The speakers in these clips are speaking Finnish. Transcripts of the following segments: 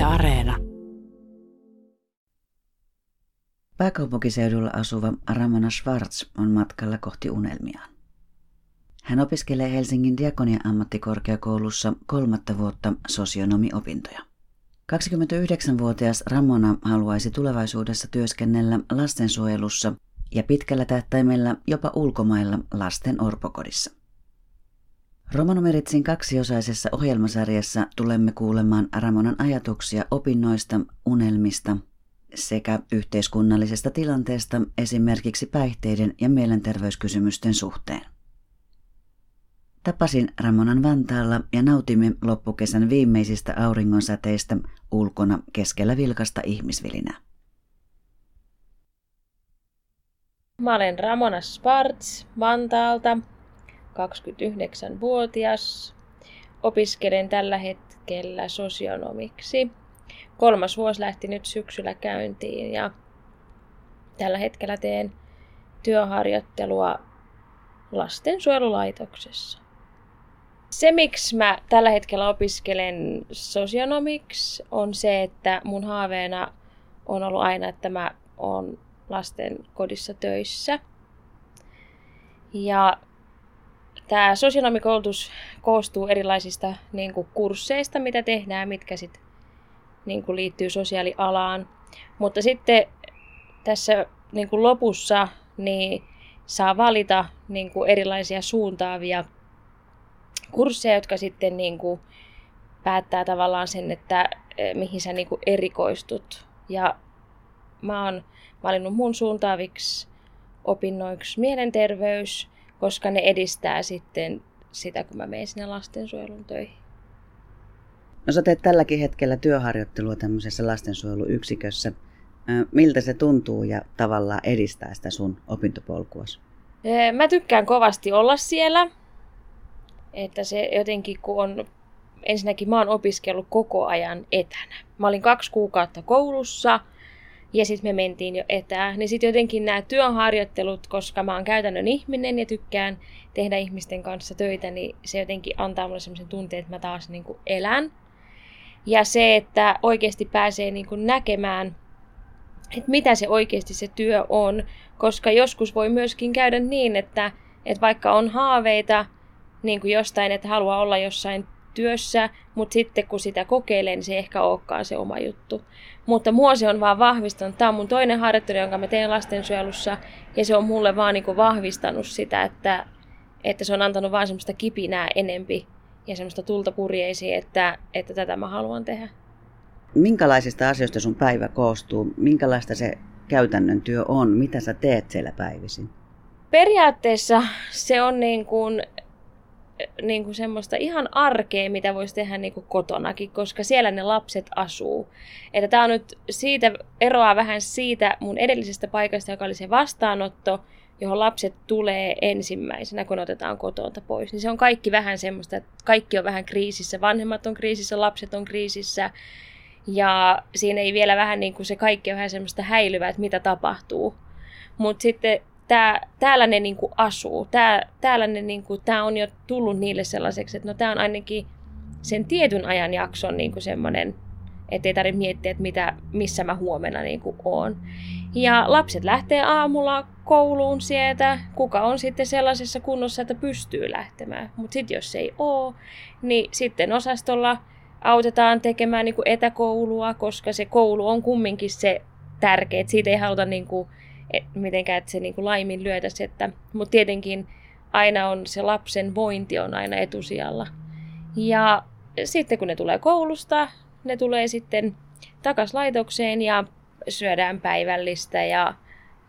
Yle Areena. Pääkaupunkiseudulla asuva Ramona Schwartz on matkalla kohti unelmiaan. Hän opiskelee Helsingin Diakonia ammattikorkeakoulussa kolmatta vuotta sosionomiopintoja. 29-vuotias Ramona haluaisi tulevaisuudessa työskennellä lastensuojelussa ja pitkällä tähtäimellä jopa ulkomailla lasten orpokodissa. Romanumeritsin kaksiosaisessa ohjelmasarjassa tulemme kuulemaan Ramonan ajatuksia opinnoista, unelmista sekä yhteiskunnallisesta tilanteesta esimerkiksi päihteiden ja mielenterveyskysymysten suhteen. Tapasin Ramonan Vantaalla ja nautimme loppukesän viimeisistä auringonsäteistä ulkona keskellä vilkasta ihmisvilinää. Mä olen Ramona Sparts Vantaalta, 29-vuotias. Opiskelen tällä hetkellä sosionomiksi. Kolmas vuosi lähti nyt syksyllä käyntiin ja tällä hetkellä teen työharjoittelua lastensuojelulaitoksessa. Se, miksi mä tällä hetkellä opiskelen sosionomiksi, on se, että mun haaveena on ollut aina, että mä oon lasten kodissa töissä. Ja tämä sosionomikoulutus koostuu erilaisista niin kuin, kursseista, mitä tehdään, mitkä sit, niin kuin, liittyy sosiaalialaan. Mutta sitten tässä niin kuin, lopussa niin saa valita niin kuin, erilaisia suuntaavia kursseja, jotka sitten niin kuin, päättää tavallaan sen, että e, mihin sä niin kuin, erikoistut. Ja mä oon valinnut mun suuntaaviksi opinnoiksi mielenterveys, koska ne edistää sitten sitä, kun mä menen sinne lastensuojelun töihin. No sä teet tälläkin hetkellä työharjoittelua tämmöisessä lastensuojeluyksikössä. Miltä se tuntuu ja tavallaan edistää sitä sun opintopolkuas? Mä tykkään kovasti olla siellä. Että se jotenkin, kun on... Ensinnäkin mä oon opiskellut koko ajan etänä. Mä olin kaksi kuukautta koulussa ja sitten me mentiin jo etää. Niin sitten jotenkin nämä työharjoittelut, koska mä oon käytännön ihminen ja tykkään tehdä ihmisten kanssa töitä, niin se jotenkin antaa mulle sellaisen tunteen, että mä taas niin kuin elän. Ja se, että oikeasti pääsee niin kuin näkemään, että mitä se oikeasti se työ on, koska joskus voi myöskin käydä niin, että, että vaikka on haaveita niin kuin jostain, että haluaa olla jossain työssä, mutta sitten kun sitä kokeilee, niin se ei ehkä olekaan se oma juttu. Mutta mua se on vaan vahvistanut. Tämä on mun toinen harjoittelu, jonka mä teen lastensuojelussa, ja se on mulle vaan niin kuin vahvistanut sitä, että, että se on antanut vaan semmoista kipinää enempi ja semmoista tulta purjeisiin, että, että tätä mä haluan tehdä. Minkälaisista asioista sun päivä koostuu? Minkälaista se käytännön työ on? Mitä sä teet siellä päivisin? Periaatteessa se on niin kuin niin kuin semmoista ihan arkea, mitä voisi tehdä niin kuin kotonakin, koska siellä ne lapset asuu. Että tämä on nyt siitä, eroaa vähän siitä mun edellisestä paikasta, joka oli se vastaanotto, johon lapset tulee ensimmäisenä, kun otetaan kotoa pois. Niin se on kaikki vähän semmoista, että kaikki on vähän kriisissä. Vanhemmat on kriisissä, lapset on kriisissä. Ja siinä ei vielä vähän niin kuin se kaikki on vähän semmoista häilyvää, että mitä tapahtuu. Mutta sitten tää, täällä ne niinku asuu. Tää, täällä ne niinku, tää on jo tullut niille sellaiseksi, että no tää on ainakin sen tietyn ajan jakson niinku semmoinen, ettei tarvitse miettiä, että mitä, missä mä huomenna niinku oon. Ja lapset lähtee aamulla kouluun sieltä, kuka on sitten sellaisessa kunnossa, että pystyy lähtemään. Mutta sitten jos ei ole, niin sitten osastolla autetaan tekemään niinku etäkoulua, koska se koulu on kumminkin se tärkeä. Siitä ei haluta niinku mitenkään, että se niin kuin laimin lyötäisi. Että, mutta tietenkin aina on se lapsen vointi on aina etusijalla. Ja sitten kun ne tulee koulusta, ne tulee sitten takas laitokseen ja syödään päivällistä ja,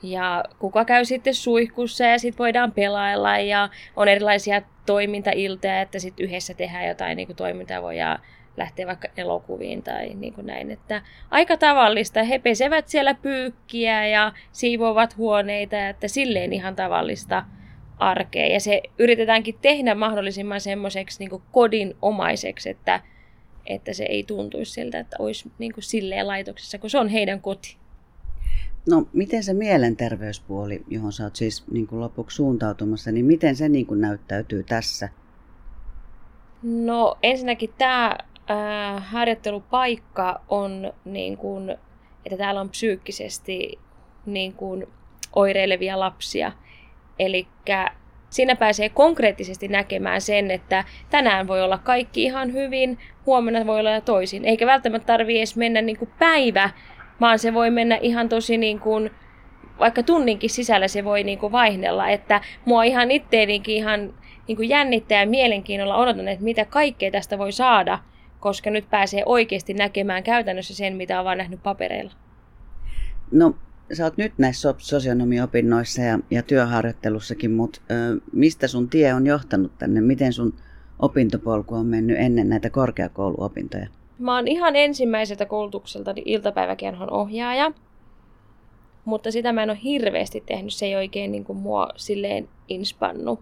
ja kuka käy sitten suihkussa ja sitten voidaan pelailla ja on erilaisia toimintailtoja, että sitten yhdessä tehdään jotain niin kuin toimintaa, voidaan lähteä vaikka elokuviin tai niin kuin näin. Että aika tavallista. He pesevät siellä pyykkiä ja siivoavat huoneita, että silleen ihan tavallista arkea. Ja se yritetäänkin tehdä mahdollisimman semmoiseksi niin kodinomaiseksi, että, että se ei tuntuisi siltä, että olisi niin kuin silleen laitoksessa, kun se on heidän koti. No miten se mielenterveyspuoli, johon sä oot siis niin kuin lopuksi suuntautumassa, niin miten se niin kuin näyttäytyy tässä? No ensinnäkin tämä äh, harjoittelupaikka on niin kuin, että täällä on psyykkisesti niin kuin, oireilevia lapsia. Eli siinä pääsee konkreettisesti näkemään sen, että tänään voi olla kaikki ihan hyvin, huomenna voi olla toisin. Eikä välttämättä tarvitse edes mennä niin kuin päivä, vaan se voi mennä ihan tosi niin kuin, vaikka tunninkin sisällä se voi niin kuin vaihdella. Että mua ihan itteenikin ihan niin kuin jännittää ja mielenkiinnolla odotan, että mitä kaikkea tästä voi saada, koska nyt pääsee oikeasti näkemään käytännössä sen, mitä on vain nähnyt papereilla. No sä oot nyt näissä sosionomiopinnoissa ja, ja työharjoittelussakin, mutta ö, mistä sun tie on johtanut tänne? Miten sun opintopolku on mennyt ennen näitä korkeakouluopintoja? Mä oon ihan ensimmäiseltä koulutukselta iltapäiväkerhon ohjaaja, mutta sitä mä en ole hirveästi tehnyt. Se ei oikein niin kuin mua silleen inspannu.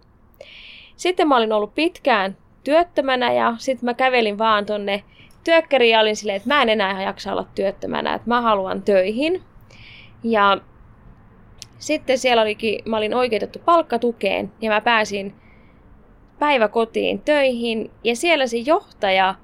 Sitten mä olin ollut pitkään työttömänä ja sitten mä kävelin vaan tonne työkkäriin ja olin silleen, että mä en enää jaksa olla työttömänä, että mä haluan töihin. Ja sitten siellä olikin, mä olin oikeutettu palkkatukeen ja mä pääsin päiväkotiin töihin ja siellä se johtaja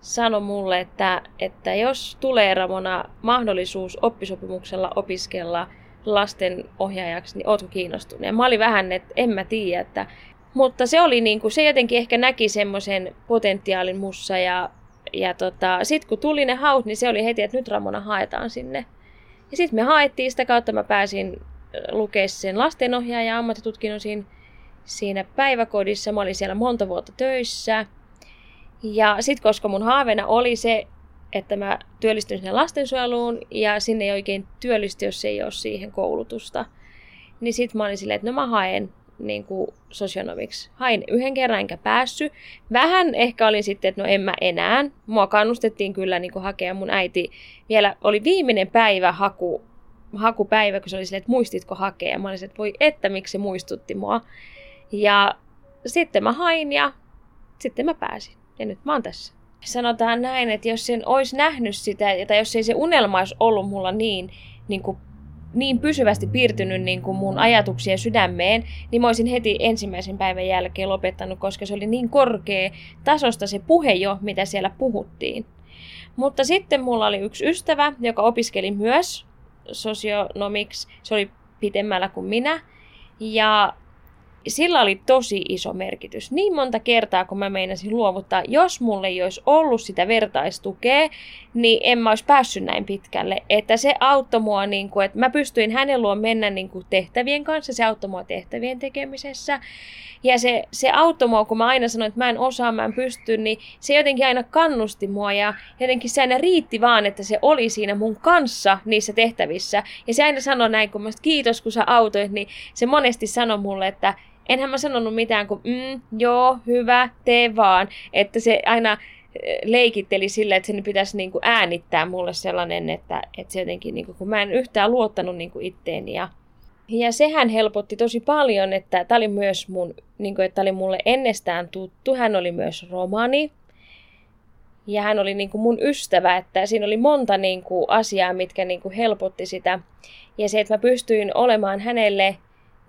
sanoi mulle, että, että jos tulee Ramona mahdollisuus oppisopimuksella opiskella lasten ohjaajaksi, niin ootko kiinnostunut? Ja mä olin vähän, että en mä tiedä, että mutta se oli niin kuin, se jotenkin ehkä näki semmoisen potentiaalin mussa ja, ja tota, sitten kun tuli ne haut, niin se oli heti, että nyt Ramona haetaan sinne. Ja sitten me haettiin sitä kautta, mä pääsin lukemaan sen lastenohjaajan ammattitutkinnon siinä, siinä päiväkodissa. Mä olin siellä monta vuotta töissä. Ja sitten koska mun haaveena oli se, että mä työllistyn sinne lastensuojeluun ja sinne ei oikein työllisty, jos ei ole siihen koulutusta. Niin sitten mä olin silleen, että no mä haen niin kuin sosionomiksi. Hain yhden kerran enkä päässyt. Vähän ehkä olin sitten, että no en mä enää. Mua kannustettiin kyllä niin kuin hakea. Mun äiti vielä oli viimeinen päivä haku, hakupäivä, kun se oli silleen, että muistitko hakea. Mä olin että voi että, miksi se muistutti mua. Ja sitten mä hain ja sitten mä pääsin. Ja nyt mä oon tässä. Sanotaan näin, että jos sen olisi nähnyt sitä, tai jos ei se unelma olisi ollut mulla niin, niin kuin niin pysyvästi piirtynyt niin kuin mun ajatuksia sydämeen, niin mä olisin heti ensimmäisen päivän jälkeen lopettanut, koska se oli niin korkea tasosta se puhe jo, mitä siellä puhuttiin. Mutta sitten mulla oli yksi ystävä, joka opiskeli myös sosionomiksi. Se oli pitemmällä kuin minä. Ja sillä oli tosi iso merkitys. Niin monta kertaa, kun mä meinasin luovuttaa, jos mulle ei olisi ollut sitä vertaistukea, niin en mä olisi päässyt näin pitkälle. Että se auttoi mua, niin kuin, että mä pystyin hänen luo mennä niin kuin tehtävien kanssa, se auttoi mua tehtävien tekemisessä. Ja se, se auttoi mua, kun mä aina sanoin, että mä en osaa, mä en pysty, niin se jotenkin aina kannusti mua ja jotenkin se aina riitti vaan, että se oli siinä mun kanssa niissä tehtävissä. Ja se aina sanoi näin, kun mä kiitos kun sä autoit, niin se monesti sanoi mulle, että enhän mä sanonut mitään kuin, mm, joo, hyvä, tee vaan. Että se aina eh, leikitteli sillä, että sen pitäisi niin kuin äänittää mulle sellainen, että, että se jotenkin, niin kuin, kun mä en yhtään luottanut niin kuin itteeni. Ja, ja sehän helpotti tosi paljon, että tämä oli myös mun, niin kuin, että oli mulle ennestään tuttu. Hän oli myös romani. Ja hän oli niin kuin mun ystävä, että siinä oli monta niin kuin asiaa, mitkä niin kuin helpotti sitä. Ja se, että mä pystyin olemaan hänelle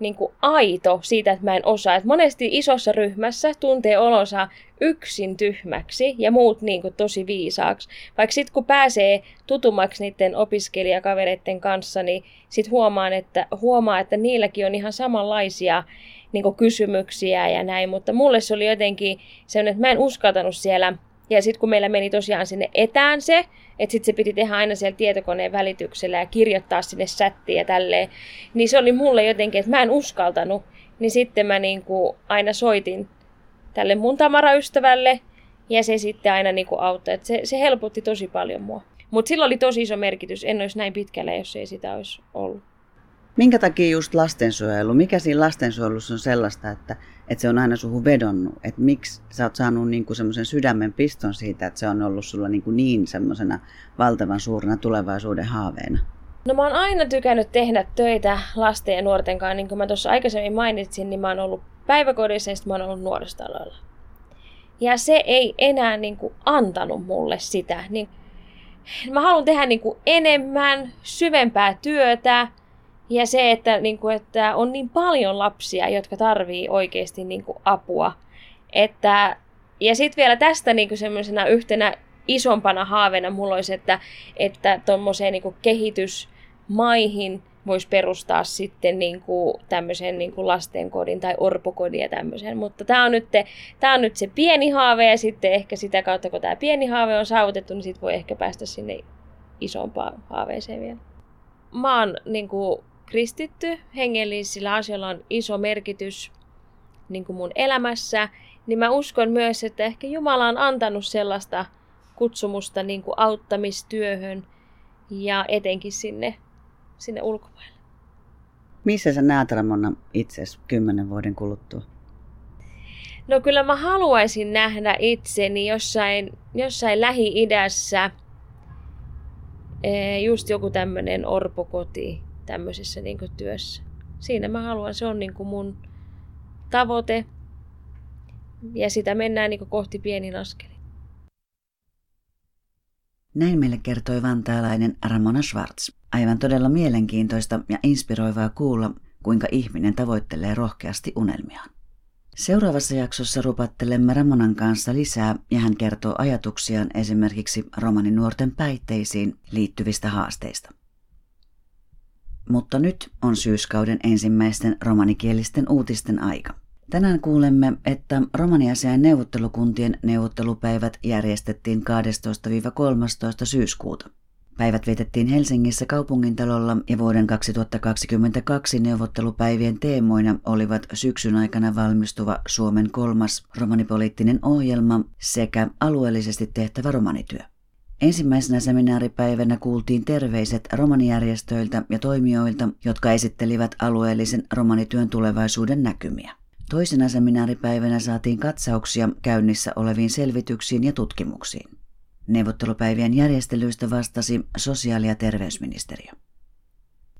niin kuin aito siitä, että mä en osaa. Et monesti isossa ryhmässä tuntee olonsa yksin tyhmäksi ja muut niin kuin tosi viisaaksi. Vaikka sitten kun pääsee tutummaksi niiden opiskelijakavereiden kanssa, niin sitten huomaan, että, huomaa, että niilläkin on ihan samanlaisia niin kuin kysymyksiä ja näin. Mutta mulle se oli jotenkin sellainen, että mä en uskaltanut siellä ja sitten kun meillä meni tosiaan sinne etään se, että sitten se piti tehdä aina siellä tietokoneen välityksellä ja kirjoittaa sinne sättiä ja tälleen, niin se oli mulle jotenkin, että mä en uskaltanut. Niin sitten mä niinku aina soitin tälle mun Tamara-ystävälle ja se sitten aina niinku auttoi. että se, se helpotti tosi paljon mua. Mutta sillä oli tosi iso merkitys. En olisi näin pitkällä, jos ei sitä olisi ollut. Minkä takia just lastensuojelu? Mikä siinä lastensuojelussa on sellaista, että, että se on aina suhun vedonnut? Että miksi sä oot saanut niinku semmoisen sydämen piston siitä, että se on ollut sulla niinku niin semmoisena valtavan suurena tulevaisuuden haaveena? No mä oon aina tykännyt tehdä töitä lasten ja nuorten kanssa. Niin kuin mä tuossa aikaisemmin mainitsin, niin mä oon ollut päiväkodissa ja mä oon ollut nuoristaloilla. Ja se ei enää niin kuin antanut mulle sitä. Niin mä haluan tehdä niin kuin enemmän, syvempää työtä, ja se, että, niin kuin, että on niin paljon lapsia, jotka tarvii oikeasti niin kuin, apua. Että, ja sitten vielä tästä niin kuin semmoisena yhtenä isompana haaveena mulla olisi, että, että tuommoiseen niin kehitysmaihin voisi perustaa sitten niin kuin tämmöisen niin kuin lastenkodin tai orpokodin ja tämmöisen. Mutta tämä on, nyt tämä on nyt se pieni haave ja sitten ehkä sitä kautta, kun tämä pieni haave on saavutettu, niin sitten voi ehkä päästä sinne isompaan haaveeseen vielä. Mä oon niin kuin kristitty, hengellisillä asioilla on iso merkitys niin kuin mun elämässä, niin mä uskon myös, että ehkä Jumala on antanut sellaista kutsumusta niin kuin auttamistyöhön ja etenkin sinne, sinne ulkomaille. Missä sä näet Ramona itsesi kymmenen vuoden kuluttua? No kyllä mä haluaisin nähdä itseni jossain, jossain Lähi-idässä, eh, just joku tämmöinen orpokoti tämmöisessä niin työssä. Siinä mä haluan, se on niin mun tavoite ja sitä mennään niin kohti pienin askelin. Näin meille kertoi vantaalainen Ramona Schwartz. Aivan todella mielenkiintoista ja inspiroivaa kuulla, kuinka ihminen tavoittelee rohkeasti unelmiaan. Seuraavassa jaksossa rupattelemme Ramonan kanssa lisää ja hän kertoo ajatuksiaan esimerkiksi romanin nuorten päitteisiin liittyvistä haasteista. Mutta nyt on syyskauden ensimmäisten romanikielisten uutisten aika. Tänään kuulemme, että romaniasiain neuvottelukuntien neuvottelupäivät järjestettiin 12-13 syyskuuta. Päivät vietettiin Helsingissä kaupungintalolla ja vuoden 2022 neuvottelupäivien teemoina olivat syksyn aikana valmistuva Suomen kolmas romanipoliittinen ohjelma sekä alueellisesti tehtävä romanityö. Ensimmäisenä seminaaripäivänä kuultiin terveiset romanijärjestöiltä ja toimijoilta, jotka esittelivät alueellisen romanityön tulevaisuuden näkymiä. Toisena seminaaripäivänä saatiin katsauksia käynnissä oleviin selvityksiin ja tutkimuksiin. Neuvottelupäivien järjestelyistä vastasi sosiaali- ja terveysministeriö.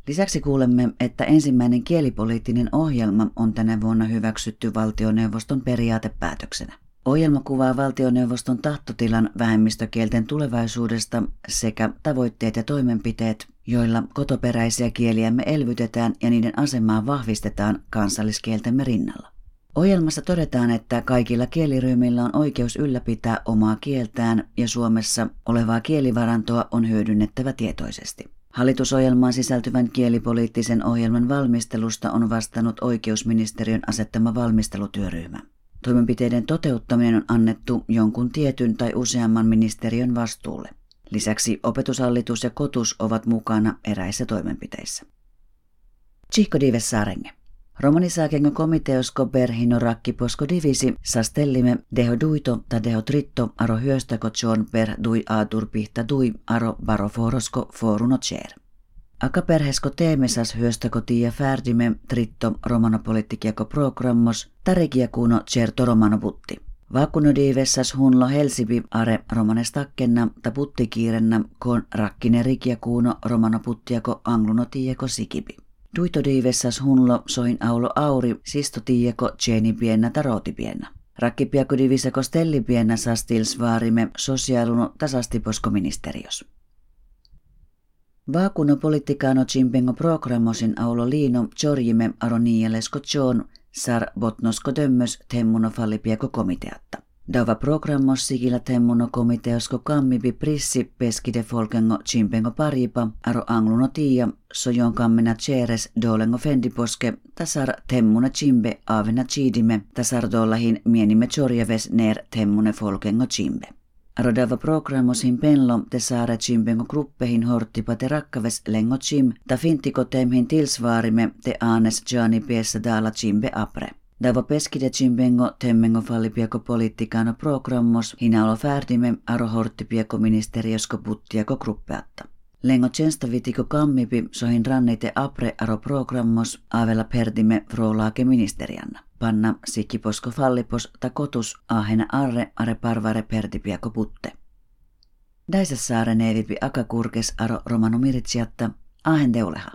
Lisäksi kuulemme, että ensimmäinen kielipoliittinen ohjelma on tänä vuonna hyväksytty valtioneuvoston periaatepäätöksenä. Ohjelma kuvaa valtioneuvoston tahtotilan vähemmistökielten tulevaisuudesta sekä tavoitteet ja toimenpiteet, joilla kotoperäisiä kieliämme elvytetään ja niiden asemaa vahvistetaan kansalliskieltemme rinnalla. Ohjelmassa todetaan, että kaikilla kieliryhmillä on oikeus ylläpitää omaa kieltään ja Suomessa olevaa kielivarantoa on hyödynnettävä tietoisesti. Hallitusohjelmaan sisältyvän kielipoliittisen ohjelman valmistelusta on vastannut oikeusministeriön asettama valmistelutyöryhmä. Toimenpiteiden toteuttaminen on annettu jonkun tietyn tai useamman ministeriön vastuulle. Lisäksi opetushallitus ja kotus ovat mukana eräissä toimenpiteissä. Chihko Dives Sarenge. Romanisakengo komiteosko berhino posko divisi sastellime deho duito ta deho tritto aro hyöstäko per dui aatur pihta dui aro baroforosko foruno cer. Aka perhesko teemesas hyöstäko tiia färdime tritto romanopolitikiako programmos tarikiakuno certo romano putti. Vakunodiivessas hunlo helsibi are romanestakkenna ta puttikiirenna kon rakkine rikiakuuno romano puttiako angluno tieko sikibi. Duitodiivessas hunlo soin aulo auri sisto tieko tjeni pienna taroti pienna. Rakkipiako diviseko stelli pienna sastils sosiaaluno tasastiposko ministerios. Vaakuno politikaano chimpengo programmosin aulo liino chorjime aronielesko chon sar botnosko dömmös temmuno fallipieko komiteatta. Dava programmos sigillä temmuno komiteosko kammipi prissi peskide folkengo chimpengo paripa aro angluno tiia sojon kammena cheres dolengo fendiposke tasar temmuna chimbe avena chidime tasar dollahin mienimme chorjeves ner temmune folkengo chimbe. Arodava programmosin penlo te saare chimpengo gruppehin horttipa te rakkaves lengo chim ta fintiko temhin tilsvaarime te aanes jani piessä daala chimbe apre. Davo peskide chimbengo temmengo fallipiako politiikano programmos hinalo färdime aro horttipiako ministeriosko puttiako gruppeatta. Lengo vitiko kammipi sohin rannite apre aro programmos avella perdime frolaake ministerianna. Panna sikiposko fallipos ta kotus ahena arre are parvare pertipiako putte. Daisessaare neevipi akakurkes aro romano miritsiatta ahen deuleha.